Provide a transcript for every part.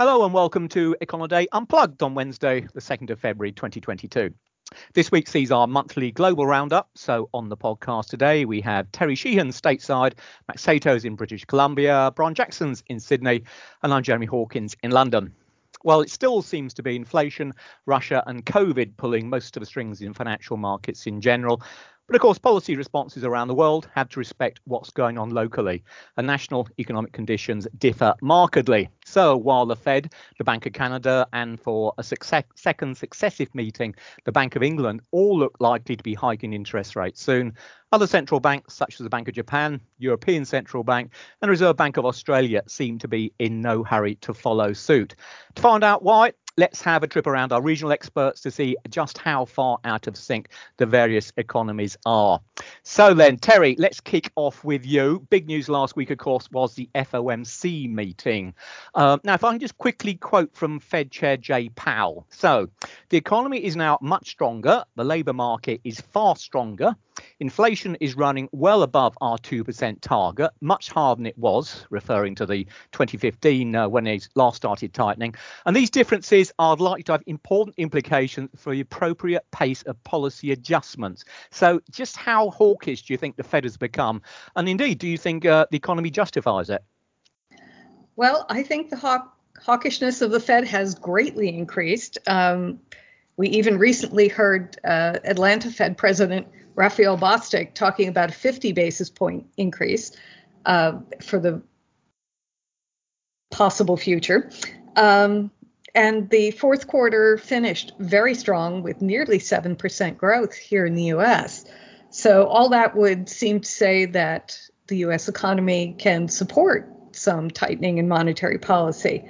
Hello and welcome to Econoday Unplugged on Wednesday, the 2nd of February 2022. This week sees our monthly global roundup. So on the podcast today, we have Terry Sheehan stateside, Max Sato's in British Columbia, Brian Jackson's in Sydney, and I'm Jeremy Hawkins in London. Well, it still seems to be inflation, Russia, and COVID pulling most of the strings in financial markets in general. But of course, policy responses around the world have to respect what's going on locally, and national economic conditions differ markedly. So while the Fed, the Bank of Canada, and for a success, second successive meeting, the Bank of England all look likely to be hiking interest rates soon, other central banks, such as the Bank of Japan, European Central Bank, and Reserve Bank of Australia, seem to be in no hurry to follow suit. To find out why, let's have a trip around our regional experts to see just how far out of sync the various economies are. So then, Terry, let's kick off with you. Big news last week, of course, was the FOMC meeting. Uh, now, if I can just quickly quote from Fed Chair Jay Powell. So, the economy is now much stronger, the labour market is far stronger. Inflation is running well above our 2% target, much higher than it was, referring to the 2015 uh, when it last started tightening. And these differences are likely to have important implications for the appropriate pace of policy adjustments. So, just how hawkish do you think the Fed has become? And indeed, do you think uh, the economy justifies it? Well, I think the hawk- hawkishness of the Fed has greatly increased. Um, we even recently heard uh, Atlanta Fed President Raphael Bostic talking about a 50 basis point increase uh, for the possible future. Um, and the fourth quarter finished very strong with nearly 7% growth here in the US. So, all that would seem to say that the US economy can support some tightening in monetary policy.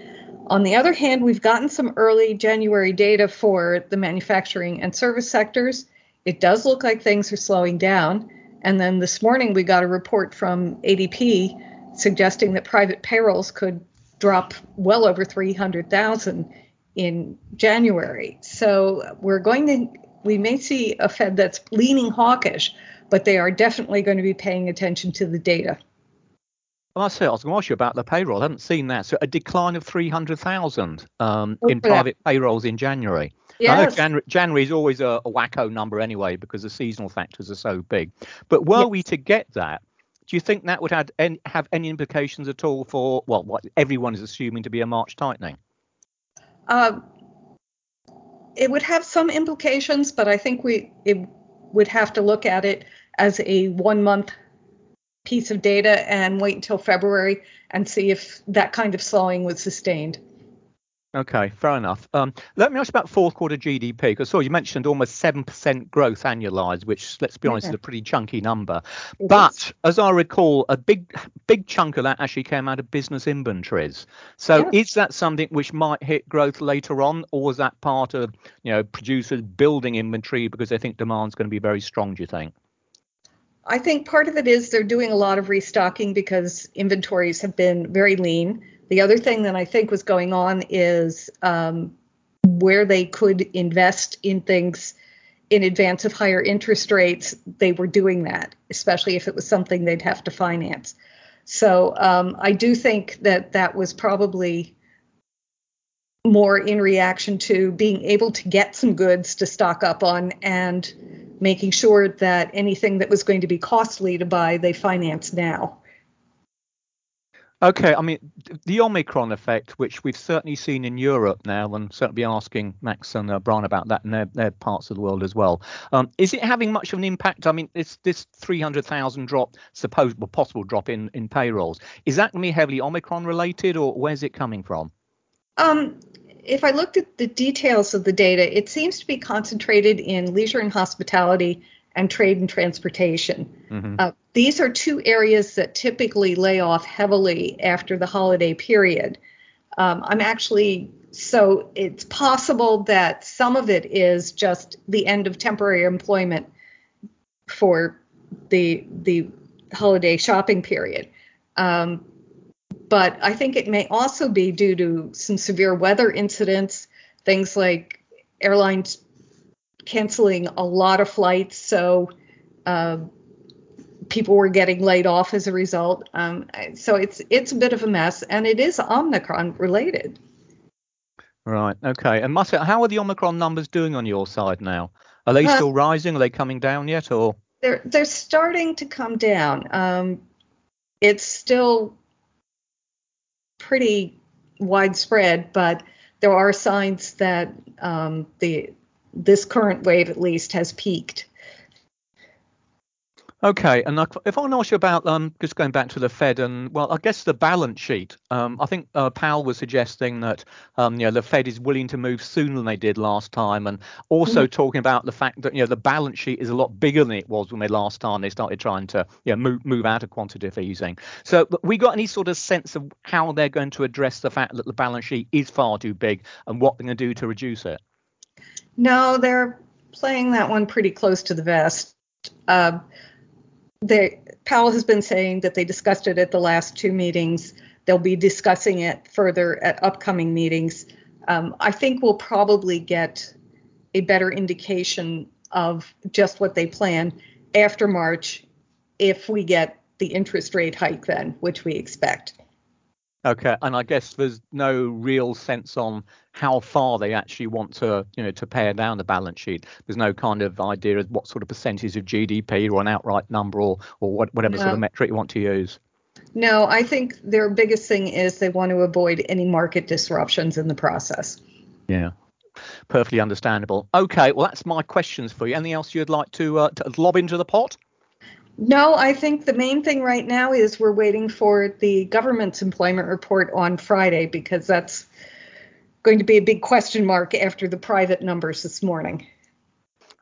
On the other hand, we've gotten some early January data for the manufacturing and service sectors, it does look like things are slowing down. And then this morning we got a report from ADP suggesting that private payrolls could drop well over 300,000 in January. So we're going to we may see a Fed that's leaning hawkish, but they are definitely going to be paying attention to the data. Well, I say I was going to ask you about the payroll. I haven't seen that. So a decline of 300,000 um, in private payrolls in January. Yes. I know January, January is always a, a, wacko number anyway because the seasonal factors are so big. But were we to get that, do you think that would have any, have any implications at all for well, what everyone is assuming to be a March tightening? Uh, it would have some implications, but I think we it would have to look at it as a one month piece of data and wait until February and see if that kind of slowing was sustained. Okay, fair enough. Um, let me ask about fourth quarter GDP because so you mentioned almost seven percent growth annualized, which let's be honest yeah. is a pretty chunky number. It but is. as I recall, a big big chunk of that actually came out of business inventories. So yeah. is that something which might hit growth later on, or was that part of you know producers building inventory because they think demand's going to be very strong? Do you think? I think part of it is they're doing a lot of restocking because inventories have been very lean. The other thing that I think was going on is um, where they could invest in things in advance of higher interest rates, they were doing that, especially if it was something they'd have to finance. So um, I do think that that was probably more in reaction to being able to get some goods to stock up on and making sure that anything that was going to be costly to buy, they finance now. Okay, I mean, the Omicron effect, which we've certainly seen in Europe now, and certainly be asking Max and uh, Brian about that in their, their, parts of the world as well. Um, is it having much of an impact? I mean, this this 300,000 drop, supposed possible drop in, in payrolls, is that going to be heavily Omicron related, or where's it coming from? Um, if I looked at the details of the data, it seems to be concentrated in leisure and hospitality and trade and transportation. Mm-hmm. Uh, these are two areas that typically lay off heavily after the holiday period. Um, I'm actually so it's possible that some of it is just the end of temporary employment for the the holiday shopping period. Um, but I think it may also be due to some severe weather incidents, things like airlines canceling a lot of flights, so uh, people were getting laid off as a result. Um, so it's it's a bit of a mess, and it is Omicron related. Right. Okay. And Marcel, how are the Omicron numbers doing on your side now? Are they uh, still rising? Are they coming down yet, or? They're they're starting to come down. Um, it's still pretty widespread, but there are signs that um, the this current wave at least has peaked. Okay, and if I want to ask you about um, just going back to the Fed and well, I guess the balance sheet. Um, I think uh, Powell was suggesting that um, you know the Fed is willing to move sooner than they did last time, and also mm-hmm. talking about the fact that you know the balance sheet is a lot bigger than it was when they last time they started trying to you know, move move out of quantitative easing. So, we got any sort of sense of how they're going to address the fact that the balance sheet is far too big and what they're going to do to reduce it? No, they're playing that one pretty close to the vest. Uh, they, Powell has been saying that they discussed it at the last two meetings. They'll be discussing it further at upcoming meetings. Um, I think we'll probably get a better indication of just what they plan after March if we get the interest rate hike then, which we expect. Okay, and I guess there's no real sense on how far they actually want to, you know, to pare down the balance sheet. There's no kind of idea of what sort of percentage of GDP or an outright number or or what, whatever no. sort of metric you want to use. No, I think their biggest thing is they want to avoid any market disruptions in the process. Yeah, perfectly understandable. Okay, well that's my questions for you. Anything else you'd like to, uh, to lob into the pot? No, I think the main thing right now is we're waiting for the government's employment report on Friday because that's going to be a big question mark after the private numbers this morning.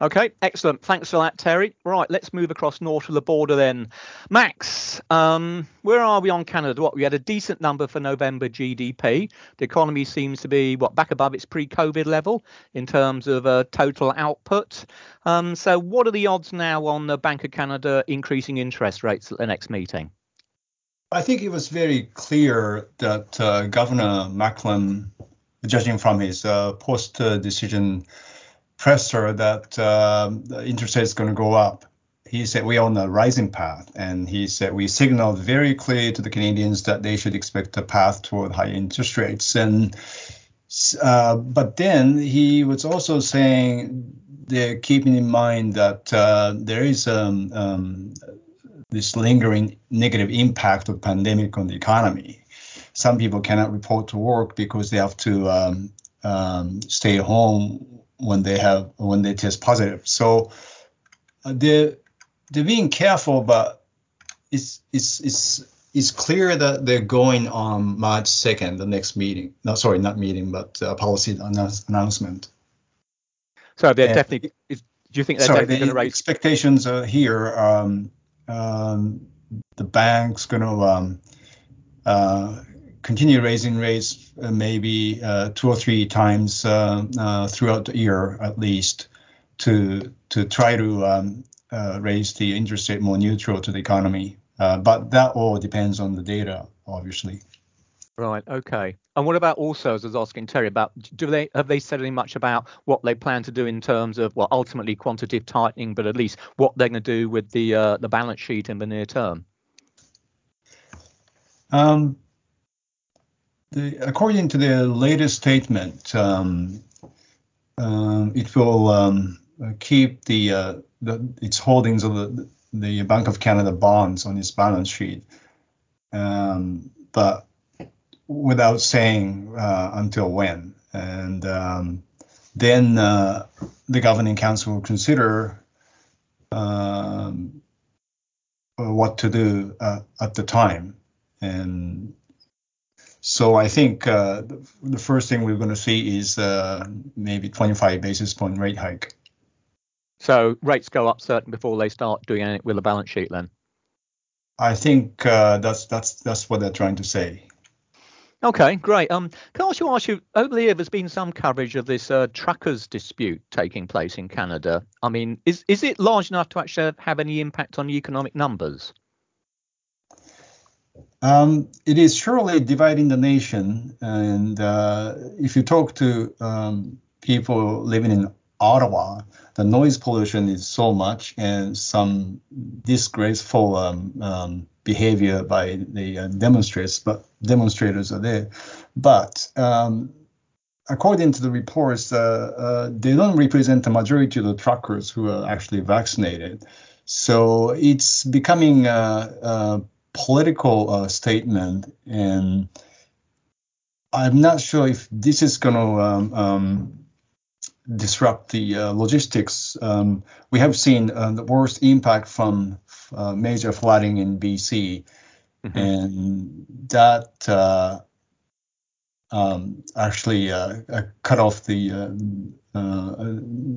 Okay, excellent. Thanks for that, Terry. Right, let's move across north of the border then. Max, um, where are we on Canada? What we had a decent number for November GDP. The economy seems to be what back above its pre-COVID level in terms of uh, total output. Um, so, what are the odds now on the Bank of Canada increasing interest rates at the next meeting? I think it was very clear that uh, Governor Macklem, judging from his uh, post-decision presser that uh, the interest rate is going to go up. He said we're on a rising path, and he said we signaled very clearly to the Canadians that they should expect a path toward high interest rates. And uh, but then he was also saying they're keeping in mind that uh, there is um, um, this lingering negative impact of pandemic on the economy. Some people cannot report to work because they have to um, um stay home when they have when they test positive. So uh, they're they're being careful, but it's it's it's it's clear that they're going on March 2nd, the next meeting. No, sorry, not meeting, but uh, policy announce, announcement. So they're and, definitely. Is, do you think they're sorry, definitely going to raise expectations are here? Um, um, the bank's going to um, uh, continue raising rates uh, maybe uh, two or three times uh, throughout the year at least to to try to um, raise the interest rate more neutral to the economy. but that all depends on the data, obviously. Right. Okay. And what about also, as I was asking Terry about, do they have they said any much about what they plan to do in terms of well, ultimately quantitative tightening, but at least what they're going to do with the uh, the balance sheet in the near term? Um, the, according to the latest statement, um, um, it will um, keep the, uh, the, its holdings of the, the Bank of Canada bonds on its balance sheet, um, but without saying uh, until when. And um, then uh, the governing council will consider um, what to do uh, at the time. And so I think uh, the first thing we're going to see is uh, maybe 25 basis point rate hike. So rates go up certain before they start doing it with a balance sheet then. I think uh, that's that's that's what they're trying to say. Okay, great. Um, can I also ask you, over the year, there's been some coverage of this uh, truckers dispute taking place in Canada. I mean, is is it large enough to actually have any impact on the economic numbers? Um, it is surely dividing the nation. And uh, if you talk to um, people living in Ottawa, the noise pollution is so much and some disgraceful um, um behavior by the uh, demonstrators, but demonstrators are there. But um, according to the reports, uh, uh, they don't represent the majority of the truckers who are actually vaccinated. So it's becoming a, a political uh, statement, and I'm not sure if this is going to um, um, disrupt the uh, logistics. Um, we have seen uh, the worst impact from uh, major flooding in BC, mm-hmm. and that uh, um, actually uh, uh, cut off the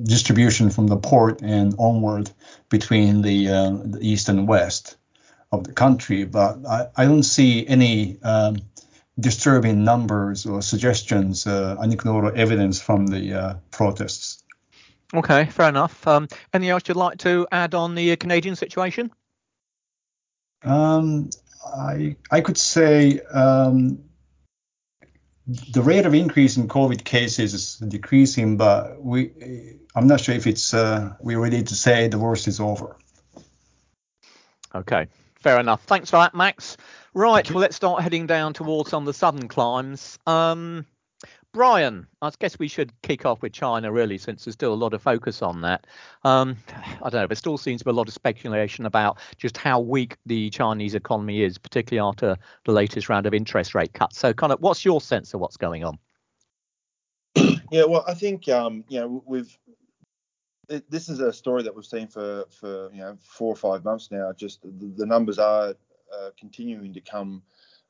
distribution from the port and onward between the, the, east and west of the country. But I, I don't see any um, disturbing numbers or suggestions, uh, anecdotal evidence from the uh, protests. Okay, fair enough. Um, anything else you'd like to add on the Canadian situation? Um, I I could say um, the rate of increase in COVID cases is decreasing, but we I'm not sure if it's uh, we're ready to say the worst is over. Okay, fair enough. Thanks for that, Max. Right, well, let's start heading down towards some of the southern climes. Um, Brian, I guess we should kick off with China, really, since there's still a lot of focus on that. Um, I don't know, there still seems to be a lot of speculation about just how weak the Chinese economy is, particularly after the latest round of interest rate cuts. So, kind of, what's your sense of what's going on? Yeah, well, I think um, you know we've it, this is a story that we've seen for for you know four or five months now. Just the, the numbers are uh, continuing to come,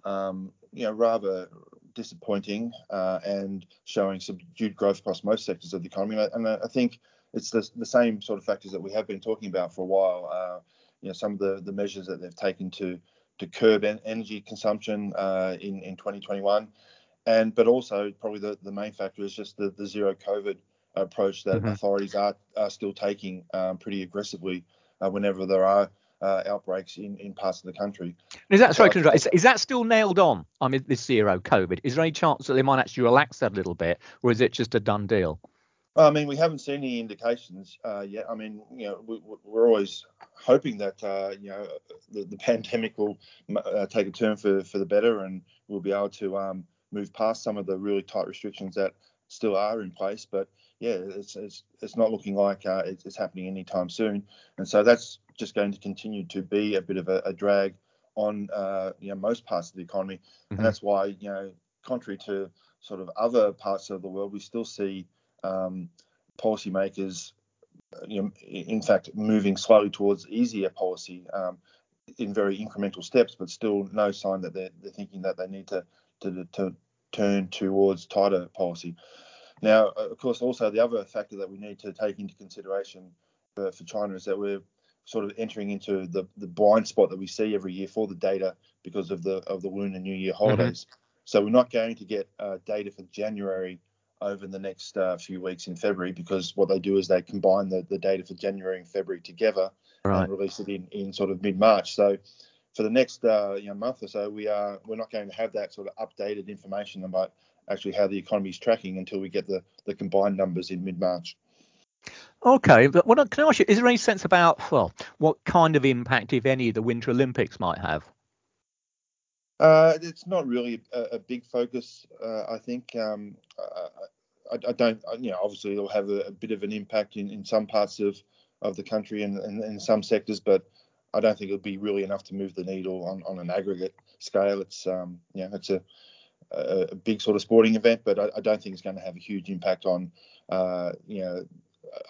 um, you know, rather disappointing uh, and showing subdued growth across most sectors of the economy. And I, and I think it's the, the, same sort of factors that we have been talking about for a while. Uh, you know, some of the, the measures that they've taken to to curb en- energy consumption uh, in in 2021, and but also probably the, the main factor is just the, the zero COVID approach that mm-hmm. authorities are, are still taking um, pretty aggressively uh, whenever there are uh, outbreaks in, in parts of the country. Is that sorry, so, is, is that still nailed on? I mean, this zero COVID. Is there any chance that they might actually relax that a little bit, or is it just a done deal? I mean, we haven't seen any indications uh, yet. I mean, you know, we, are always hoping that uh, you know the, the pandemic will uh, take a turn for for the better, and we'll be able to um, move past some of the really tight restrictions that still are in place. But yeah, it's it's, it's not looking like uh, it's, it's, happening anytime soon, and so that's just going to continue to be a bit of a, a drag on uh, you know most parts of the economy, mm-hmm. and that's why you know contrary to sort of other parts of the world, we still see um, policymakers, you know, in fact, moving slowly towards easier policy um, in very incremental steps, but still no sign that they're, they're thinking that they need to, to, to turn towards tighter policy. Now, of course, also the other factor that we need to take into consideration for, for China is that we're sort of entering into the, the blind spot that we see every year for the data because of the of the Lunar New Year mm-hmm. holidays. Mm-hmm. So we're not going to get uh, data for January over the next uh, few weeks in February because what they do is they combine the, the data for January and February together right. and release it in, in sort of mid March. So for the next uh, you know, month or so, we are we're not going to have that sort of updated information about actually how the economy is tracking until we get the, the combined numbers in mid March. Okay, but what can I ask you? Is there any sense about well, what kind of impact, if any, the Winter Olympics might have? Uh, it's not really a, a big focus. Uh, I think um, I, I, don't. You know, obviously it'll have a, a, bit of an impact in, in some parts of, of the country and, and in some sectors, but I don't think it'll be really enough to move the needle on, on an aggregate scale. It's um, yeah, it's a, a, big sort of sporting event, but I, I, don't think it's going to have a huge impact on uh, you know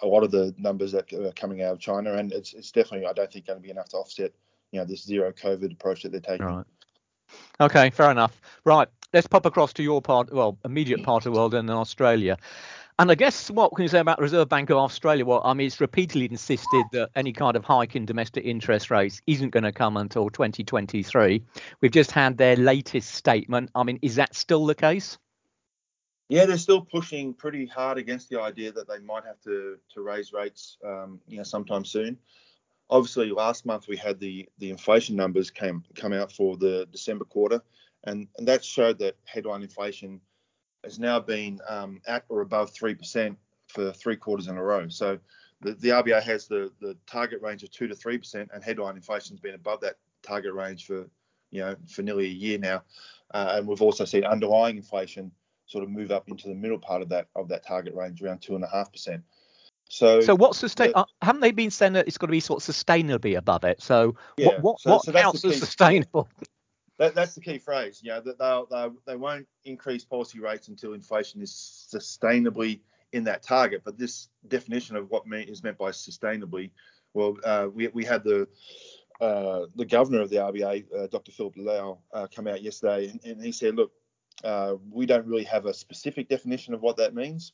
a lot of the numbers that are coming out of China, and it's, it's definitely I don't think going to be enough to offset you know this zero COVID approach that they're taking. Right. Okay, fair enough. Right, let's pop across to your part, well, immediate part of the world and then Australia. And I guess what can you say about the Reserve Bank of Australia? Well, I mean, it's repeatedly insisted that any kind of hike in domestic interest rates isn't going to come until 2023. We've just had their latest statement. I mean, is that still the case? Yeah, they're still pushing pretty hard against the idea that they might have to to raise rates, um, you know, sometime soon. Obviously, last month we had the the inflation numbers came come out for the December quarter, and, and that showed that headline inflation has now been um, at or above three percent for three quarters in a row. So the, the RBA has the the target range of two to three percent, and headline inflation's been above that target range for you know for nearly a year now. Uh, and we've also seen underlying inflation sort of move up into the middle part of that of that target range, around two and a half percent. So, so what's sustain? Uh, haven't they been saying that it's got to be sort of sustainably above it? So Yeah, what what, so- what so counts as sustainable? That, that's the key phrase. You know, that they'll, they'll, they won't increase policy rates until inflation is sustainably in that target. But this definition of what mean, is meant by sustainably, well, uh, we, we had the uh, the governor of the RBA, uh, Dr. Philip Lowe, uh, come out yesterday, and, and he said, look, uh, we don't really have a specific definition of what that means.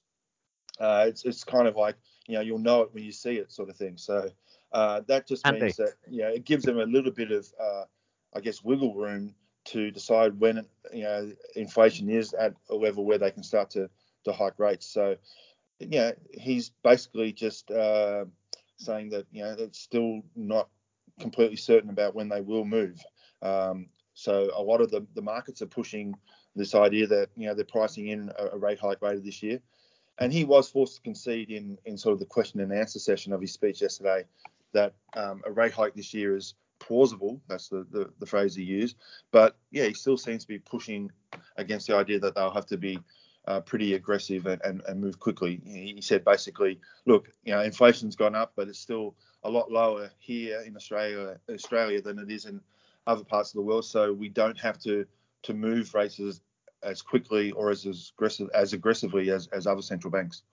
Uh, it's, it's kind of like, you know, you'll know it when you see it, sort of thing. So uh, that just means that, you know, it gives them a little bit of, uh, I guess, wiggle room to decide when, you know, inflation is at a level where they can start to, to hike rates. So, you know, he's basically just uh, saying that, you know, it's still not completely certain about when they will move. Um, so a lot of the, the markets are pushing this idea that, you know, they're pricing in a, a rate hike later this year. And he was forced to concede in, in sort of the question and answer session of his speech yesterday that um, a rate hike this year is plausible. That's the, the, the phrase he used. But yeah, he still seems to be pushing against the idea that they'll have to be uh, pretty aggressive and, and, and move quickly. He, said basically, look, you know, inflation's gone up, but it's still a lot lower here in Australia, Australia than it is in other parts of the world. So we don't have to to move races as, as quickly or as, as aggressive as aggressively as, as other central banks.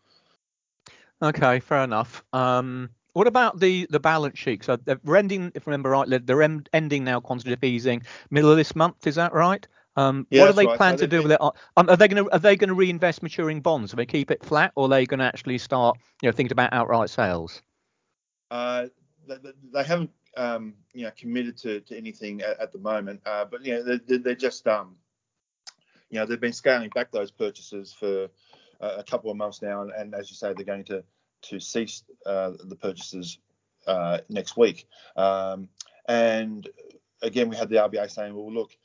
Okay, fair enough. Um, what about the the balance sheet? So they're ending, if I remember right, they're end, ending now quantitative easing middle of this month. Is that right? Um, Yeah, what do they right. to do with it? Um, are they going to are they going to reinvest maturing bonds? Are they keep it flat, or are they going to actually start, you know, thinking about outright sales? Uh, they, they- haven't, um, you know, committed to, to anything at, at the moment. Uh, but you know, they- they, they're just, um, you know, they've been scaling back those purchases for a, a couple of months now, and, and as you say, they're going to to cease uh, the purchases uh, next week. Um, and again, we had the RBA saying, well, look,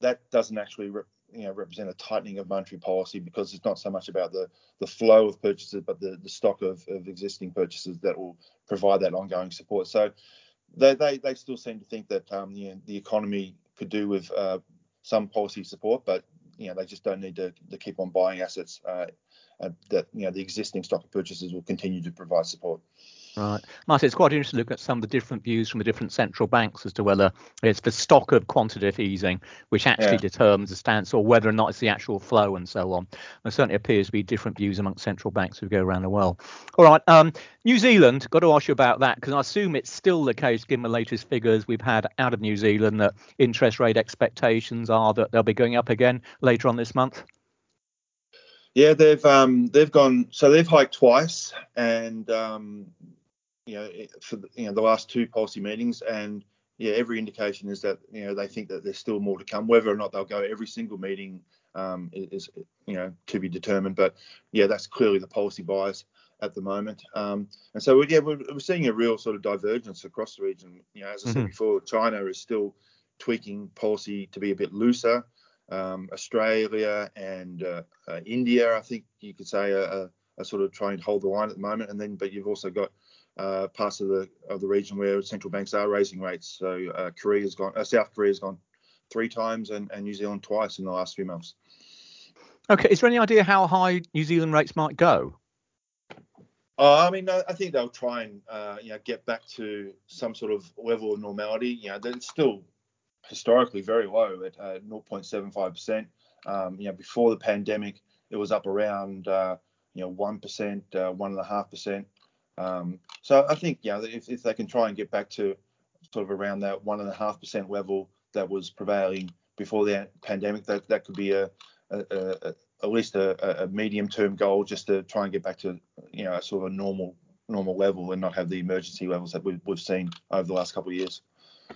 that doesn't actually rep, you know represent a tightening of monetary policy because it's not so much about the the flow of purchases, but the, the stock of, of existing purchases that will provide that ongoing support. So they, they, they still seem to think that um, you know, the economy could do with uh, some policy support, but you know they just don't need to, to keep on buying assets. Uh, uh, that you know the existing stock of purchases will continue to provide support. Right. Martin, it's quite interesting to look at some of the different views from the different central banks as to whether it's the stock of quantitative easing which actually Yeah. determines the stance or whether or not it's the actual flow and so on. There certainly appears to be different views amongst central banks who go around the world. All right. Um, New Zealand, got to ask you about that because I assume it's still the case, given the latest figures we've had out of New Zealand, that interest rate expectations are that they'll be going up again later on this month. Yeah, they've um, they've gone so they've hiked twice, and um, you know for the, you know the last two policy meetings, and yeah, every indication is that you know they think that there's still more to come. Whether or not they'll go every single meeting um, is, you know to be determined, but yeah, that's clearly the policy bias at the moment. Um, and so yeah, we're, we're seeing a real sort of divergence across the region. You know, as I said Mhm. before, China is still tweaking policy to be a bit looser. Um, Australia and uh, uh, India, I think you could say, are, are sort of trying to hold the line at the moment. And then, but you've also got uh, parts of the of the region where central banks are raising rates. So uh, Korea's gone, uh, South Korea's gone three times, and, and New Zealand twice in the last few months. Okay. Is there any idea how high New Zealand rates might go? Uh, I mean, I I think they'll try and uh, you know get back to some sort of level of normality. You know, it's still historically very low at uh, 0.75 percent. Um, you know, before the pandemic, it was up around uh, you know one percent, uh, one and a half percent. Um, so I think you know if, if they can try and get back to sort of around that one and a half percent level that was prevailing before the pandemic, that that could be a, a, a, at least a, a medium term goal just to try and get back to you know a sort of a normal normal level and not have the emergency levels that we've, we've seen over the last couple of years.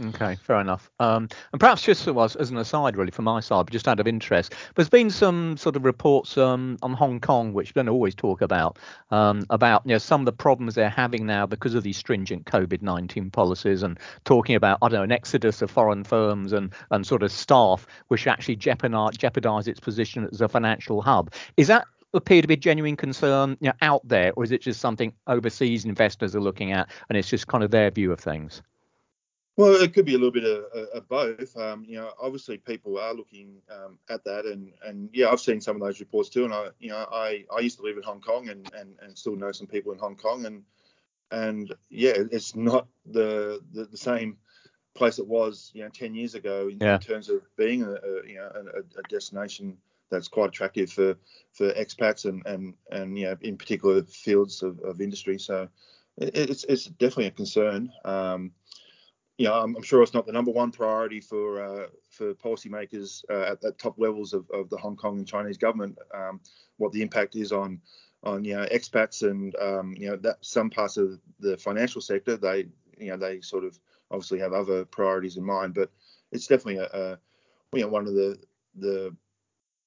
Okay, fair enough. Um, and perhaps just as, as an aside, really, from my side, but just out of interest, there's been some sort of reports um, on Hong Kong, which we don't always talk about, um, about you know some of the problems they're having now because of these stringent COVID-19 policies, and talking about I don't know an exodus of foreign firms and and sort of staff, which actually jeopardize jeopardize its position as a financial hub. Is that appear to be a genuine concern you know, out there, or is it just something overseas investors are looking at, and it's just kind of their view of things? Well, it could be a little bit of, of both. Um, you know, obviously people are looking um, at that, and and yeah, I've seen some of those reports too. And I, you know, I, I used to live in Hong Kong, and, and, and still know some people in Hong Kong, and and yeah, it's not the the, the same place it was, you know, 10 years ago in, yeah. in terms of being a, a you know a, a, destination that's quite attractive for for expats and and and you know in particular fields of, of industry. So it, it's it's definitely a concern. Um, you know, I'm, I'm, sure it's not the number one priority for uh, for policymakers uh, at, at, top levels of, of, the Hong Kong and Chinese government. Um, what the impact is on on you know expats and um, you know that some parts of the financial sector they you know they sort of obviously have other priorities in mind, but it's definitely a, a you know one of the the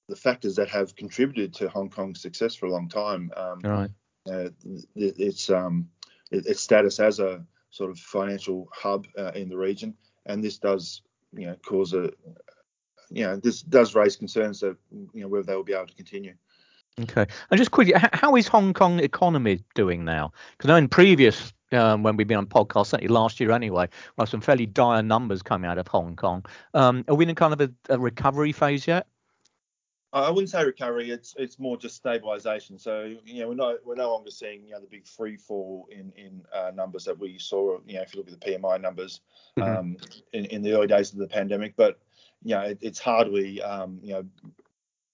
the factors that have contributed to Hong Kong's success for a long time. Um, right. Uh, it's um, its status as a sort of financial hub uh, in the region, and this does you know cause a you know this does raise concerns that you know whether they will be able to continue. Okay, and just quickly, how is Hong Kong economy doing now? Because I know in previous um, when we've been on podcasts, certainly last year anyway, we have some fairly dire numbers coming out of Hong Kong. Um, are we in kind of a, a recovery phase yet? I wouldn't say recovery. It's it's more just stabilisation. So you know we're no we're no longer seeing you know the big free fall in in uh, numbers that we saw. You know if you look at the PMI numbers mm-hmm. um, in in the early days of the pandemic, but you know it, it's hardly um, you know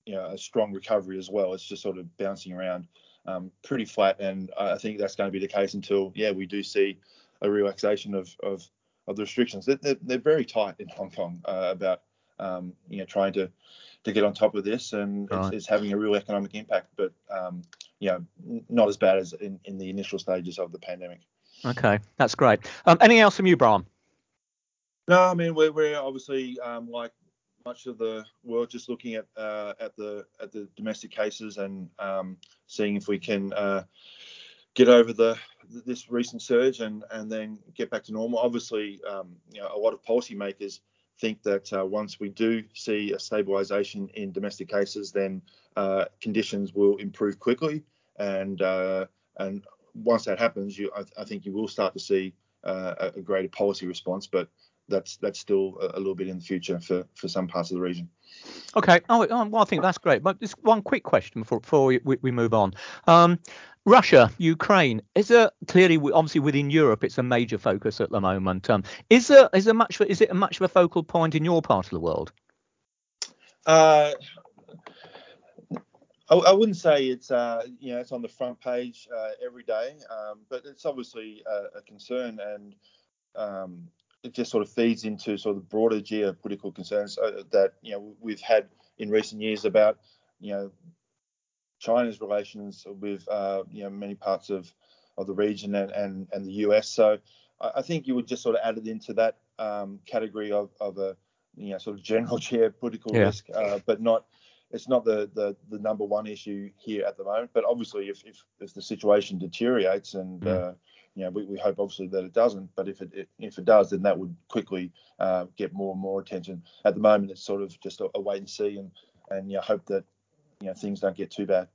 you know a strong recovery as well. It's just sort of bouncing around um, pretty flat, and I think that's going to be the case until yeah we do see a relaxation of of, of the restrictions. They're, they're, very tight in Hong Kong uh, about um, you know trying to to get on top of this, and right. it's, it's, having a real economic impact, but um, you know, not as bad as in, in the initial stages of the pandemic. Okay, that's great. Um, anything else from you, Brian? No, I mean we're, we're obviously um, like much of the world just looking at uh, at the at the domestic cases and um, seeing if we can uh, get over the this recent surge and and then get back to normal. Obviously, um, you know, a lot of policymakers think that uh, once we do see a stabilisation in domestic cases, then uh, conditions will improve quickly, and uh, and once that happens, you I, I, think you will start to see uh, a greater policy response, but that's that's still a, a, little bit in the future for for some parts of the region. Okay. Oh, oh well, I think that's great. But just one quick question before, before we, we move on. Um, Russia, Ukraine, is there clearly obviously within Europe it's a major focus at the moment. Um, is there is there much is it a much of a focal point in your part of the world? Uh, I, I wouldn't say it's uh, you know it's on the front page uh, every day, um, but it's obviously a, a concern and um, it just sort of feeds into sort of the broader geopolitical concerns uh, that you know we've had in recent years about you know China's relations with uh, you know many parts of of the region and and, and the US. So I, think you would just sort of add it into that um, category of of a you know sort of general geopolitical yeah. risk, uh, but not it's not the, the the number one issue here at the moment. But obviously, if if, if the situation deteriorates and mm. uh, you know, we, we hope obviously that it doesn't, but if it, if it does, then that would quickly uh, get more and more attention. At the moment, it's sort of just a, a wait and see, and and you know, hope that you know things don't get too bad.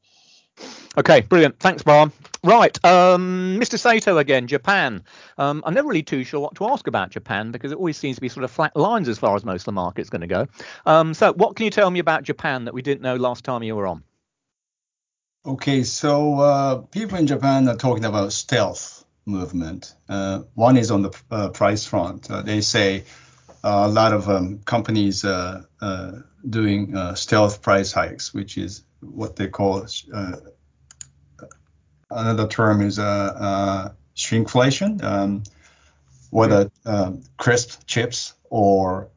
Okay, brilliant. Thanks, Brian. Right, um, Mr. Sato again, Japan. Um, I'm never really too sure what to ask about Japan because it always seems to be sort of flat lines as far as most of the market's going to go. Um, so, what can you tell me about Japan that we didn't know last time you were on? Okay, so uh, people in Japan are talking about stealth movement. Uh, one is on the uh, price front. Uh, they say a lot of um, companies uh, uh, doing stealth price hikes, which is what they call another term is shrinkflation. Um, whether um, crisp chips or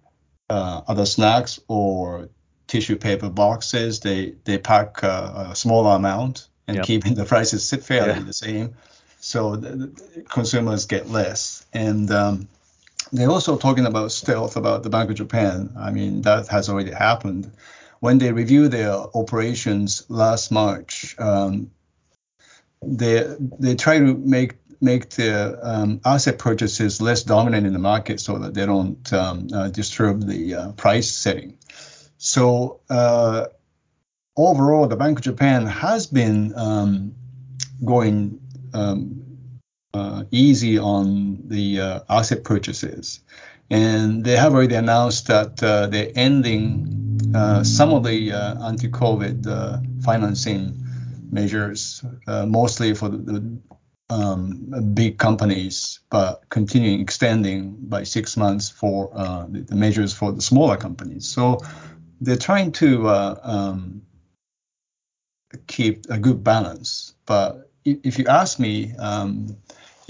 other snacks or tissue paper boxes, they they pack a smaller amount and yep. keeping the prices fairly yeah. the same so the, the consumers get less. And um, they're also talking about stealth about the Bank of Japan. I mean, that has already happened. When they reviewed their operations last March, um, they they try to make make their um, asset purchases less dominant in the market so that they don't um, uh, disturb the uh, price setting. So uh, overall, the Bank of Japan has been um, going um, uh, easy on the uh, asset purchases. and they have already announced that uh, they're ending uh, some of the uh, anti-COVID uh, financing measures, mostly for the, um, big companies, but continuing extending by six months for the, the, measures for the smaller companies. So they're trying to um, keep a good balance. But if you ask me um,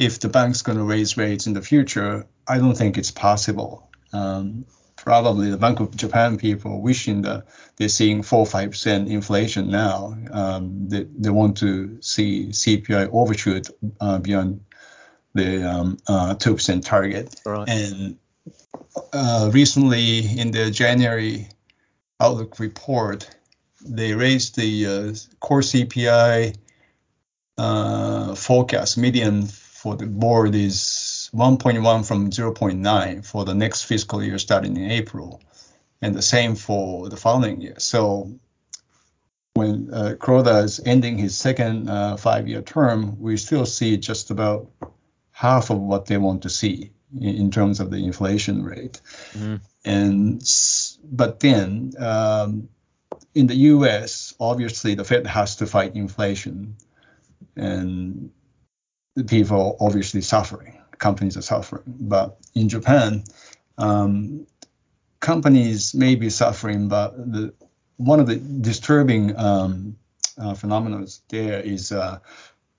if the bank's going to raise rates in the future, I don't think it's possible. Um, probably the Bank of Japan people wishing that they're seeing four or five percent inflation now. Um, they, they want to see CPI overshoot uh, beyond the um, uh, two percent target. Right. And uh, recently, in the January outlook report, they raised the uh, core CPI uh, forecast median for the board is 1.1 from 0.9 for the next fiscal year starting in April, and the same for the following year. So when uh, Kuroda is ending his second uh, five-year term, we still see just about half of what they want to see in, in terms of the inflation rate. Mm-hmm. And but then um, in the U.S., obviously the Fed has to fight inflation, and people obviously suffering. Companies are suffering. But in Japan, um, companies may be suffering, but the, one of the disturbing um, uh, phenomena there is uh,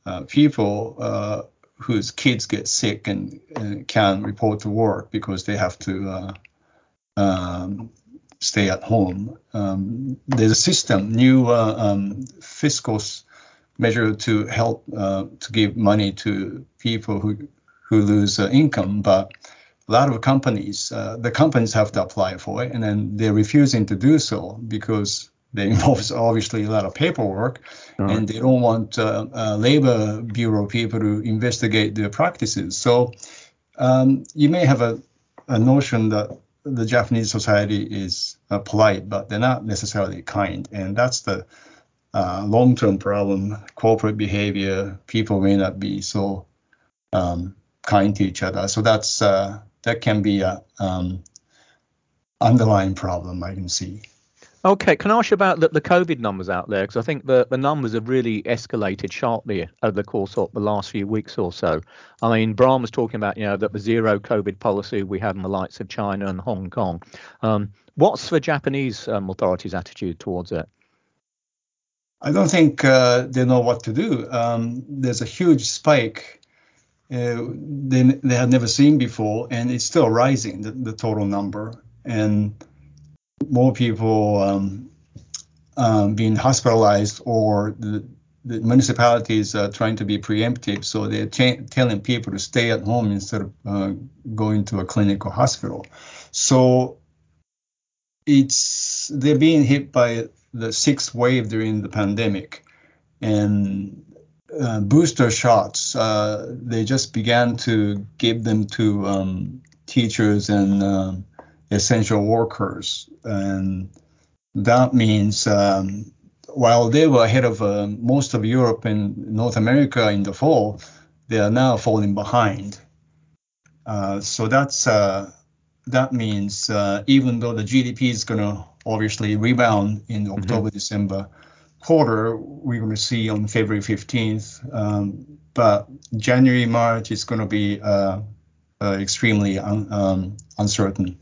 uh, people uh, whose kids get sick and, and, can report to work because they have to uh, um, stay at home. Um, there's a system, new uh, um, fiscal measure to help uh, to give money to people who who lose uh, income, but a lot of companies, uh, the companies have to apply for it, and then they're refusing to do so because they involves obviously a lot of paperwork, right. and they don't want uh, uh, labor bureau people to investigate their practices. So um, you may have a, a notion that the Japanese society is uh, polite, but they're not necessarily kind, and that's the uh, long-term problem. Corporate behavior, people may not be so um, kind to each other. So that's uh, that can be a um, underlying problem I can see. Okay, can I ask you about the, the COVID numbers out there? Because I think the, the numbers have really escalated sharply over the course of the last few weeks or so. I mean, Brian was talking about, you know, that the zero COVID policy we had in the likes of China and Hong Kong. Um, what's the Japanese um, authorities' attitude towards it? I don't think uh, they know what to do. Um, there's a huge spike uh, they, they had never seen before, and it's still rising, the, the total number. And more people um, um, being hospitalized or the, the municipalities are trying to be preemptive, so they're t- telling people to stay at home instead of uh, going to a clinic or hospital. So it's they're being hit by the sixth wave during the pandemic, and uh, booster shots, uh, they just began to give them to um, teachers and uh, essential workers. And that means um, while they were ahead of uh, most of Europe and North America in the fall, they are now falling behind. Uh, so that's uh, that means even though the GDP is going to obviously rebound in mm-hmm. October, December, quarter we're going to see on February 15th, um, but January, March is going to be uh, uh, extremely un, um, uncertain.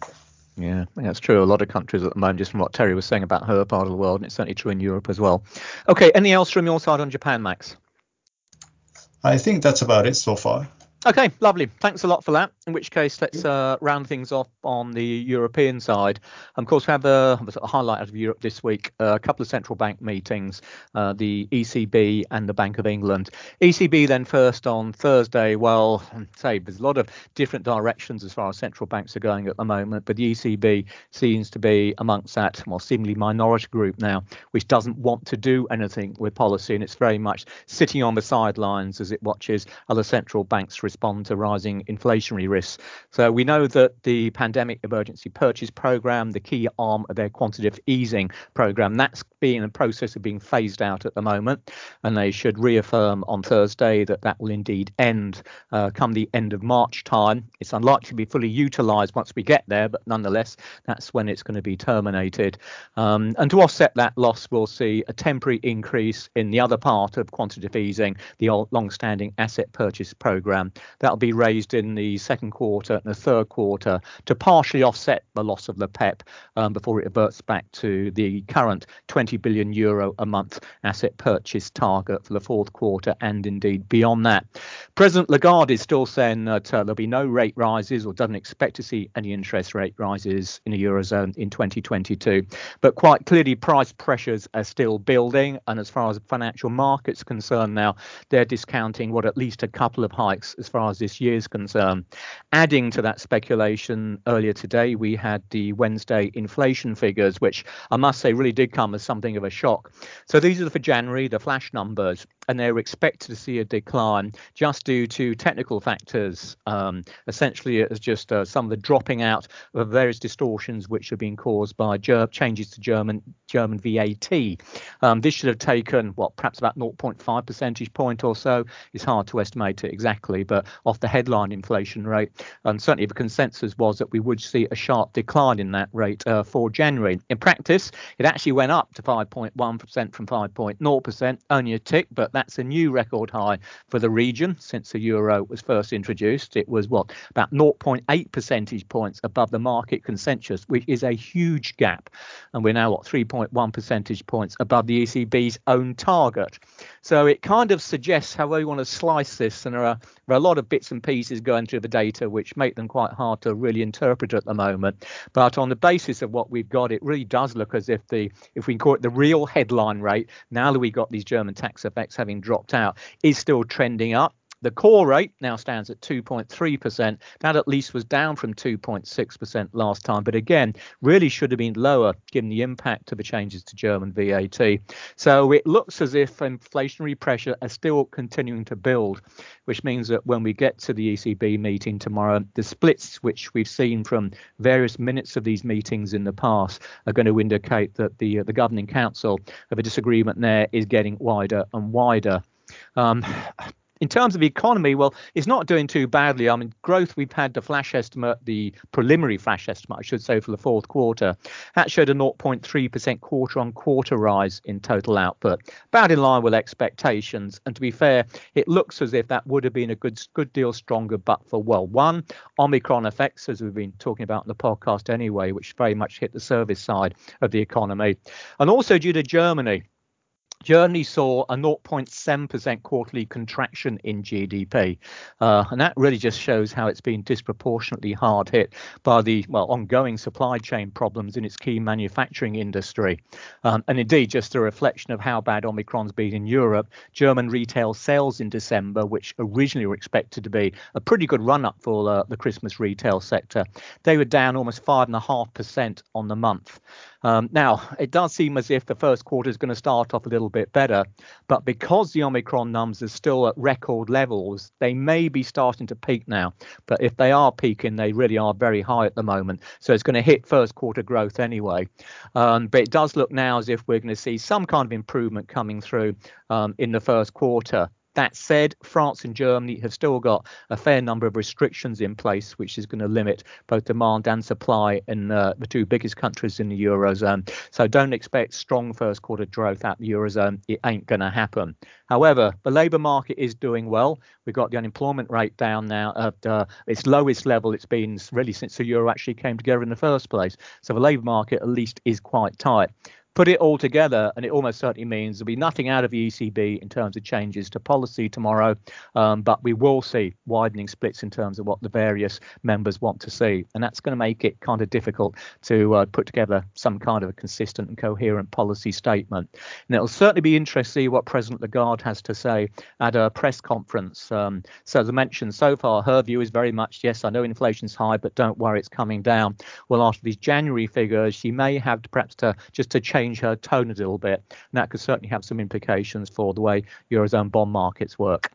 Yeah, that's true. A lot of countries at the moment, just from what Terry was saying about her part of the world, and it's certainly true in Europe as well. Okay, anything else from your side on Japan, Max? I think that's about it so far. Okay, lovely. Thanks a lot for that. In which case, let's uh, round things off on the European side. Of course, we have a, a highlight of Europe this week, uh, a couple of central bank meetings, uh, the ECB and the Bank of England. ECB then first on Thursday. Well, say there's a lot of different directions as far as central banks are going at the moment, but the ECB seems to be amongst that, well, seemingly minority group now, which doesn't want to do anything with policy, and it's very much sitting on the sidelines as it watches other central banks respond to rising inflationary risks. So we know that the pandemic emergency purchase program, the key arm of their quantitative easing program, that's being in the process of being phased out at the moment, and they should reaffirm on Thursday that that will indeed end uh, come the end of March time. It's unlikely to be fully utilised once we get there, but nonetheless, that's when it's going to be terminated. Um, and to offset that loss, we'll see a temporary increase in the other part of quantitative easing, the long-standing asset purchase program. That'll be raised in the second quarter and the third quarter to partially offset the loss of the PEPP um, before it reverts back to the current 20 billion euro a month asset purchase target for the fourth quarter and indeed beyond that. President Lagarde is still saying that uh, there'll be no rate rises or doesn't expect to see any interest rate rises in the eurozone in 2022. But quite clearly, price pressures are still building, and as far as financial markets concerned now, they're discounting what at least a couple of hikes as far as this year is concerned. Adding to that speculation, earlier today we had the Wednesday inflation figures, which I must say really did come as something of a shock. So these are for January, the flash numbers, and they're expected to see a decline just due to technical factors. Um, essentially, as just uh, some of the dropping out of various distortions which have been caused by ger- changes to German German VAT. Um, this should have taken what perhaps about 0.5 percentage point or so. It's hard to estimate it exactly, but off the headline inflation rate, and certainly the consensus was that we would see a sharp decline in that rate uh, for January. In practice, it actually went up to 5.1% from 5.0%, only a tick, but that's a new record high for the region since the euro was first introduced. It was what about 0.8 percentage points above the market consensus, which is a huge gap. And we're now what 3.1 percentage points above the ECB's own target. So it kind of suggests how we want to slice this, and there are, there are a lot of bits and pieces going through the data which make them quite hard to really interpret at the moment. But on the basis of what we've got, it really does look as if the if we can call it the real headline rate, now that we've got these German tax effects having dropped out, is still trending up. The core rate now stands at 2.3%. That at least was down from 2.6% last time, but again, really should have been lower given the impact of the changes to German VAT. So it looks as if inflationary pressure is still continuing to build, which means that when we get to the ECB meeting tomorrow, the splits which we've seen from various minutes of these meetings in the past are going to indicate that the the governing council of a disagreement there is getting wider and wider. Um, in terms of the economy, well, it's not doing too badly. I mean, growth, we've had the flash estimate, the preliminary flash estimate, I should say, for the fourth quarter. That showed a 0.3% quarter on quarter rise in total output, about in line with expectations. And to be fair, it looks as if that would have been a good, good deal stronger, but for, well, one, Omicron effects, as we've been talking about in the podcast anyway, which very much hit the service side of the economy. And also due to Germany. Germany saw a 0.7% quarterly contraction in GDP, uh, and that really just shows how it's been disproportionately hard hit by the well ongoing supply chain problems in its key manufacturing industry. Um, and indeed, just a reflection of how bad Omicron's been in Europe, German retail sales in December, which originally were expected to be a pretty good run up for uh, the Christmas retail sector, they were down almost five and a half percent on the month. Um, now, it does seem as if the first quarter is going to start off a little bit better, but because the Omicron numbers are still at record levels, they may be starting to peak now. But if they are peaking, they really are very high at the moment. So it's going to hit first quarter growth anyway. Um, but it does look now as if we're going to see some kind of improvement coming through um, in the first quarter. That said, France and Germany have still got a fair number of restrictions in place, which is going to limit both demand and supply in uh, the two biggest countries in the Eurozone. So don't expect strong first quarter growth at the Eurozone. It ain't going to happen. However, the labour market is doing well. We've got the unemployment rate down now at uh, its lowest level it's been really since the euro actually came together in the first place. So the labour market at least is quite tight put it all together, and it almost certainly means there'll be nothing out of the ECB in terms of changes to policy tomorrow, um, but we will see widening splits in terms of what the various members want to see, and that's going to make it kind of difficult to uh, put together some kind of a consistent and coherent policy statement. And it'll certainly be interesting to see what President Lagarde has to say at a press conference. Um, so as I mentioned, so far her view is very much yes, I know inflation's high, but don't worry, it's coming down. Well, after these January figures, she may have to perhaps to just to change change her tone a little bit. And that could certainly have some implications for the way Eurozone bond markets work.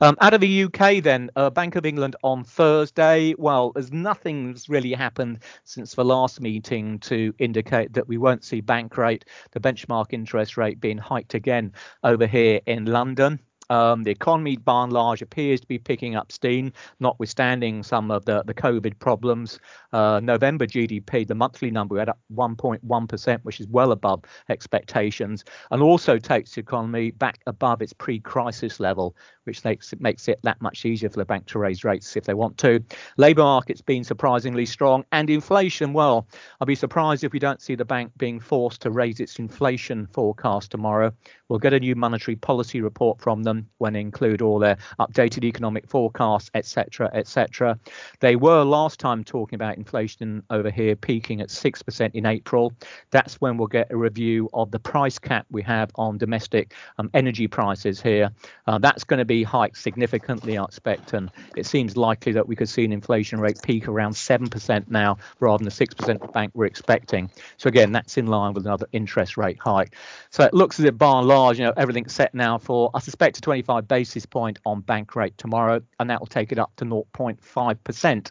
Um, out of the UK, then, uh, Bank of England on Thursday. Well, as nothing's really happened since the last meeting to indicate that we won't see bank rate, the benchmark interest rate, being hiked again over here in London. Um, the economy, by and large, appears to be picking up steam, notwithstanding some of the, the COVID problems. Uh, November GDP, the monthly number, at 1.1%, which is well above expectations, and also takes the economy back above its pre crisis level, which makes it, makes it that much easier for the bank to raise rates if they want to. Labour market's been surprisingly strong, and inflation, well, I'll be surprised if we don't see the bank being forced to raise its inflation forecast tomorrow. We'll get a new monetary policy report from them when they include all their updated economic forecasts, etc., etc. They were last time talking about inflation over here peaking at 6% in April. That's when we'll get a review of the price cap we have on domestic um, energy prices here. Uh, that's going to be hiked significantly, I expect, and it seems likely that we could see an inflation rate peak around 7% now rather than the 6% the bank we're expecting. So again, that's in line with another interest rate hike. So it looks as if by and large, you know, everything's set now for, I suspect, a 25 basis point on bank rate tomorrow, and that will take it up to 0.5%.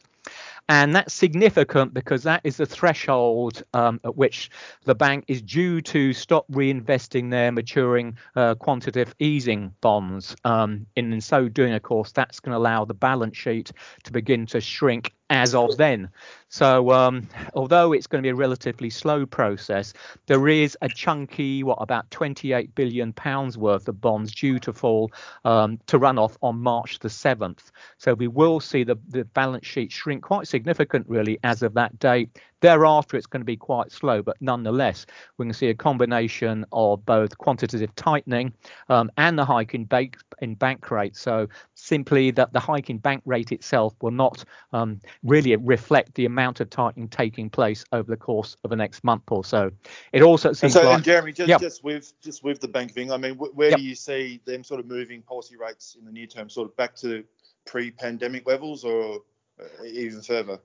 And that's significant because that is the threshold um, at which the bank is due to stop reinvesting their maturing uh, quantitative easing bonds. Um, in so doing, of course, that's going to allow the balance sheet to begin to shrink as of then. So, um, although it's going to be a relatively slow process, there is a chunky, what about 28 billion pounds worth of bonds due to fall um, to run off on March the 7th. So we will see the, the balance sheet shrink quite significant, really, as of that date. Thereafter, it's going to be quite slow, but nonetheless, we can see a combination of both quantitative tightening um, and the hike in bank in bank rate. So simply that the hike in bank rate itself will not um, really reflect the amount of tightening taking place over the course of the next month or so. It also seems and so, like, and Jeremy, just, just with just with the Bank of England, I mean, where do you see them sort of moving policy rates in the near term, sort of back to pre-pandemic levels, or Uh, even further?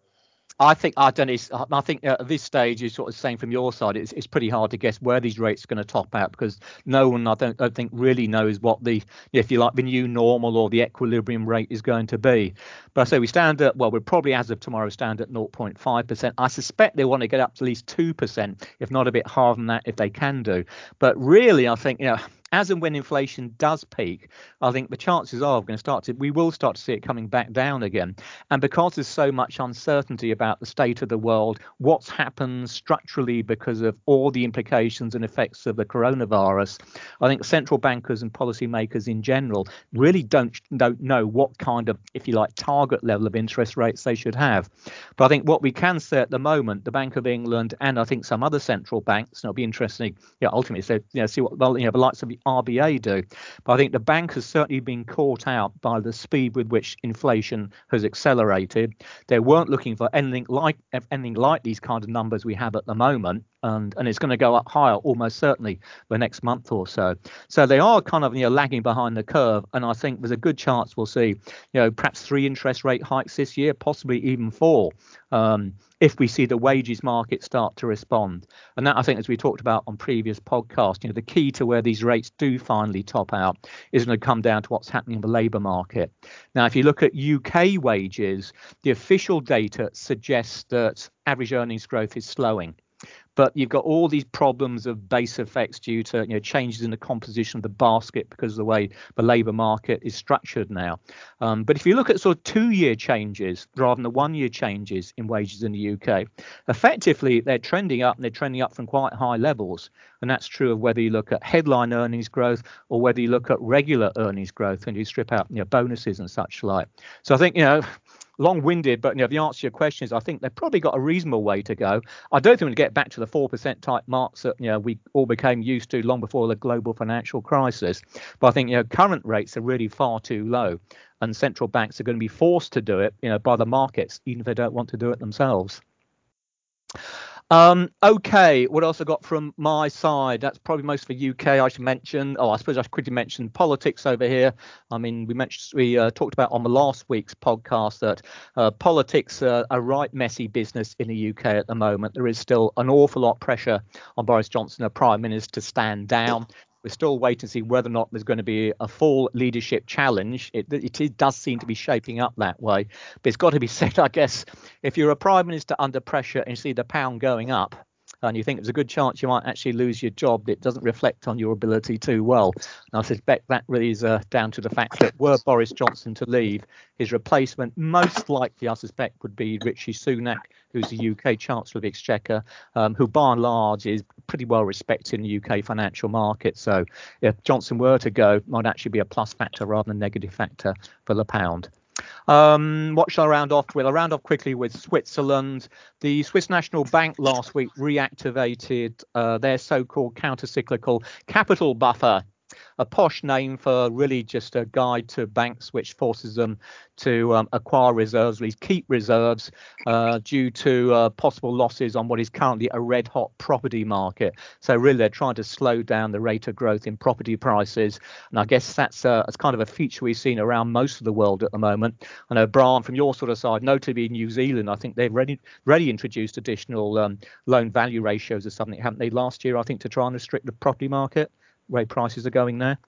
I think I don't. I think at this stage, is sort of saying from your side, it's, it's pretty hard to guess where these rates are going to top out because no one, I don't, I think, really knows what the, if you like, the new normal or the equilibrium rate is going to be. But I say we stand at, well, we're probably as of tomorrow stand at 0.5%. I suspect they want to get up to at least 2%, if not a bit higher than that, if they can do. But really, I think, you know, as and when inflation does peak, I think the chances are we're going to start to we will start to see it coming back down again. And because there's so much uncertainty about the state of the world, what's happened structurally because of all the implications and effects of the coronavirus, I think central bankers and policymakers in general really don't don't know what kind of, if you like, target level of interest rates they should have. But I think what we can say at the moment, the Bank of England and I think some other central banks, and it'll be interesting, yeah, ultimately, so you know, see what well, you know the likes of RBA do. But I think the bank has certainly been caught out by the speed with which inflation has accelerated. They weren't looking for anything like anything like these kind of numbers we have at the moment, and and it's going to go up higher almost certainly the next month or so. So they are kind of you know lagging behind the curve, and I think there's a good chance we'll see you know perhaps three interest rate hikes this year, possibly even four. Um, if we see the wages market start to respond. And that, I think, as we talked about on previous podcasts, you know, the key to where these rates do finally top out is going to come down to what's happening in the labour market. Now, if you look at UK wages, the official data suggests that average earnings growth is slowing but you've got all these problems of base effects due to you know changes in the composition of the basket because of the way the labour market is structured now. Um, but if you look at sort of two-year changes rather than the one-year changes in wages in the UK, effectively they're trending up and they're trending up from quite high levels. And that's true of whether you look at headline earnings growth or whether you look at regular earnings growth and you strip out you know bonuses and such like. So I think you know long-winded, but you know, the answer to your question is I think they've probably got a reasonable way to go. I don't think we'll get back to the four percent type marks that you know we all became used to long before the global financial crisis. But I think you know current rates are really far too low, and central banks are going to be forced to do it, you know, by the markets, even if they don't want to do it themselves. Um, okay, what else I got from my side? That's probably most for UK. I should mention. Oh, I suppose I should quickly mention politics over here. I mean, we mentioned we uh, talked about on the last week's podcast that uh, politics are a right messy business in the UK at the moment. There is still an awful lot of pressure on Boris Johnson, a prime minister, to stand down. We're still waiting to see whether or not there's going to be a full leadership challenge. It, it, it does seem to be shaping up that way. But it's got to be said, I guess, if you're a prime minister under pressure and see the pound going up, and you think there's a good chance you might actually lose your job, it doesn't reflect on your ability too well. And I suspect that really is uh, down to the fact that were Boris Johnson to leave, his replacement most likely, I suspect, would be Rishi Sunak, who's the UK Chancellor of the Exchequer, um, who by and large is pretty well respected in the UK financial market. So if Johnson were to go, might actually be a plus factor rather than a negative factor for the pound. Um, what shall I round off with? I'll round off quickly with Switzerland. The Swiss National Bank last week reactivated uh, their so called countercyclical capital buffer a posh name for really just a guide to banks which forces them to um, acquire reserves, at least keep reserves, uh, due to uh, possible losses on what is currently a red hot property market. So really, they're trying to slow down the rate of growth in property prices, and I guess that's uh, that's kind of a feature we've seen around most of the world at the moment. I know Brian, from your sort of side, notably in New Zealand, I think they've already already introduced additional um, loan value ratios or something, haven't they? Last year, I think, to try and restrict the property market way prices are going there.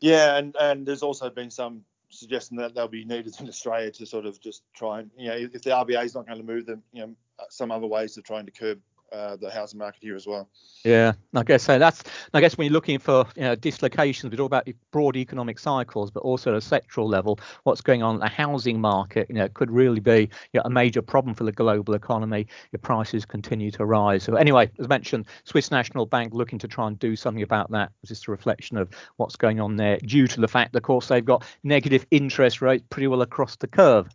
Yeah, and and there's also been some suggestion that they'll be needed in Australia to sort of just try and you know if the RBA is not going to move them, you know, some other ways of trying to curb uh, the housing market here as well. Yeah, I guess so. That's I guess when you're looking for you know, dislocations, we talk about broad economic cycles, but also at a sectoral level, what's going on in the housing market, you know, could really be you know, a major problem for the global economy. Your prices continue to rise. So anyway, as mentioned, Swiss National Bank looking to try and do something about that. It's just a reflection of what's going on there, due to the fact, of course, they've got negative interest rates pretty well across the curve.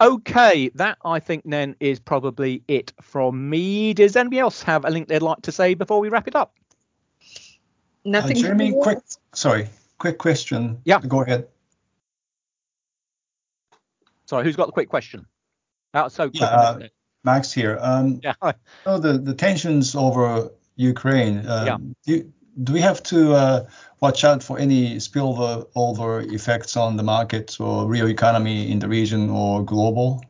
Okay, that I think then is probably it from me. Does anybody else have a link they'd like to say before we wrap it up? Nothing. Uh, Jeremy, quick, sorry, quick question. Yeah. Go ahead. Sorry, who's got the quick question? That was so quick. Yeah, uh, Max here. Um, yeah. So the, the tensions over Ukraine. Um, yeah. Do, do we have to uh, watch out for any spillover effects on the markets or real economy in the region or global?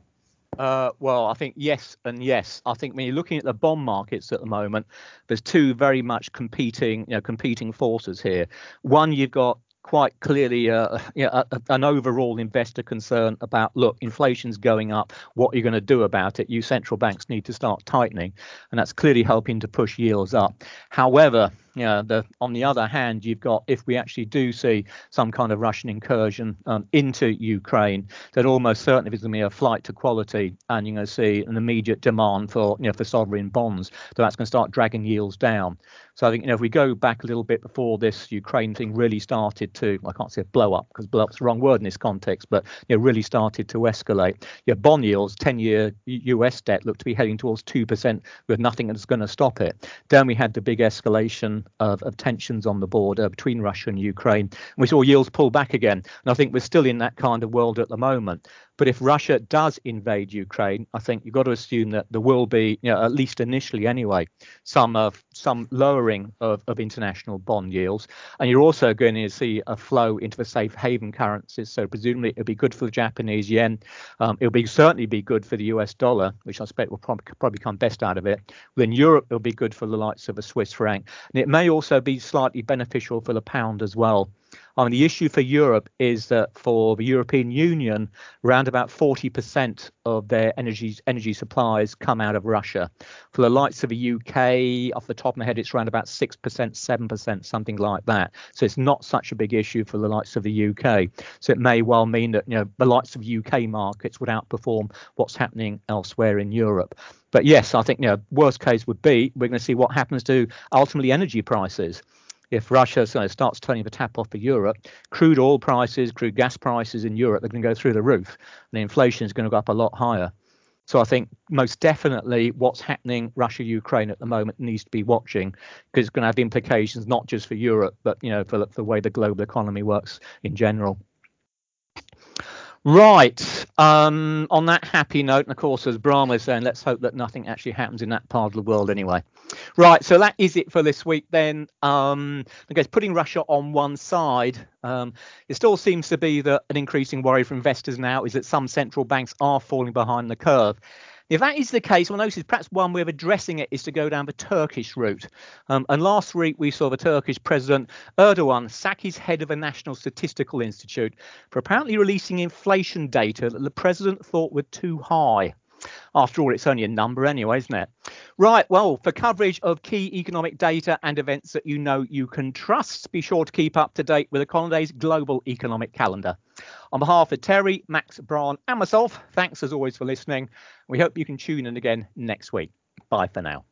Uh, well, I think yes and yes. I think when you're looking at the bond markets at the moment, there's two very much competing, you know, competing forces here. One, you've got quite clearly uh, you know, a, an overall investor concern about look, inflation's going up. What are you going to do about it? You central banks need to start tightening, and that's clearly helping to push yields up. However, you know, the, on the other hand, you've got if we actually do see some kind of Russian incursion um, into Ukraine, then almost certainly there's going to be a flight to quality, and you're going to see an immediate demand for you know for sovereign bonds. So that's going to start dragging yields down. So I think you know if we go back a little bit before this Ukraine thing really started to I can't say blow up because blow up's the wrong word in this context, but you know really started to escalate. Your bond yields, 10-year U.S. debt looked to be heading towards two percent with nothing that's going to stop it. Then we had the big escalation of, of tensions on the border between Russia and Ukraine, we saw yields pull back again. And I think we're still in that kind of world at the moment. But if Russia does invade Ukraine, I think you've got to assume that there will be, you know, at least initially anyway, some of some lowering of, of international bond yields, and you're also going to see a flow into the safe haven currencies. So presumably it'll be good for the Japanese yen. Um, it'll be certainly be good for the US dollar, which I expect will probably, probably come best out of it. Within Europe, it'll be good for the likes of a Swiss franc, and it may also be slightly beneficial for the pound as well. I mean, the issue for Europe is that for the European Union, around about 40% of their energy energy supplies come out of Russia. For the likes of the UK, off the top of my head, it's around about 6%, 7%, something like that. So it's not such a big issue for the likes of the UK. So it may well mean that you know the likes of UK markets would outperform what's happening elsewhere in Europe. But yes, I think you know worst case would be we're going to see what happens to ultimately energy prices if Russia starts turning the tap off for Europe, crude oil prices, crude gas prices in Europe are going to go through the roof. And inflation is going to go up a lot higher. So I think most definitely what's happening Russia Ukraine at the moment needs to be watching because it's going to have implications not just for Europe but you know for, for the way the global economy works in general. Right. Um, on that happy note, and of course, as Brian is saying, let's hope that nothing actually happens in that part of the world anyway. Right. So that is it for this week then. Um, I guess putting Russia on one side, um, it still seems to be that an increasing worry for investors now is that some central banks are falling behind the curve. If that is the case, well, notice perhaps one way of addressing it is to go down the Turkish route. Um, and last week we saw the Turkish President Erdogan sack his head of the National Statistical Institute for apparently releasing inflation data that the president thought were too high. After all, it's only a number anyway, isn't it? Right, well, for coverage of key economic data and events that you know you can trust, be sure to keep up to date with Econoday's global economic calendar. On behalf of Terry, Max, Brian, and myself, thanks as always for listening. We hope you can tune in again next week. Bye for now.